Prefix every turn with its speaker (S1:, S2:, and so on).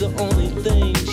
S1: the only thing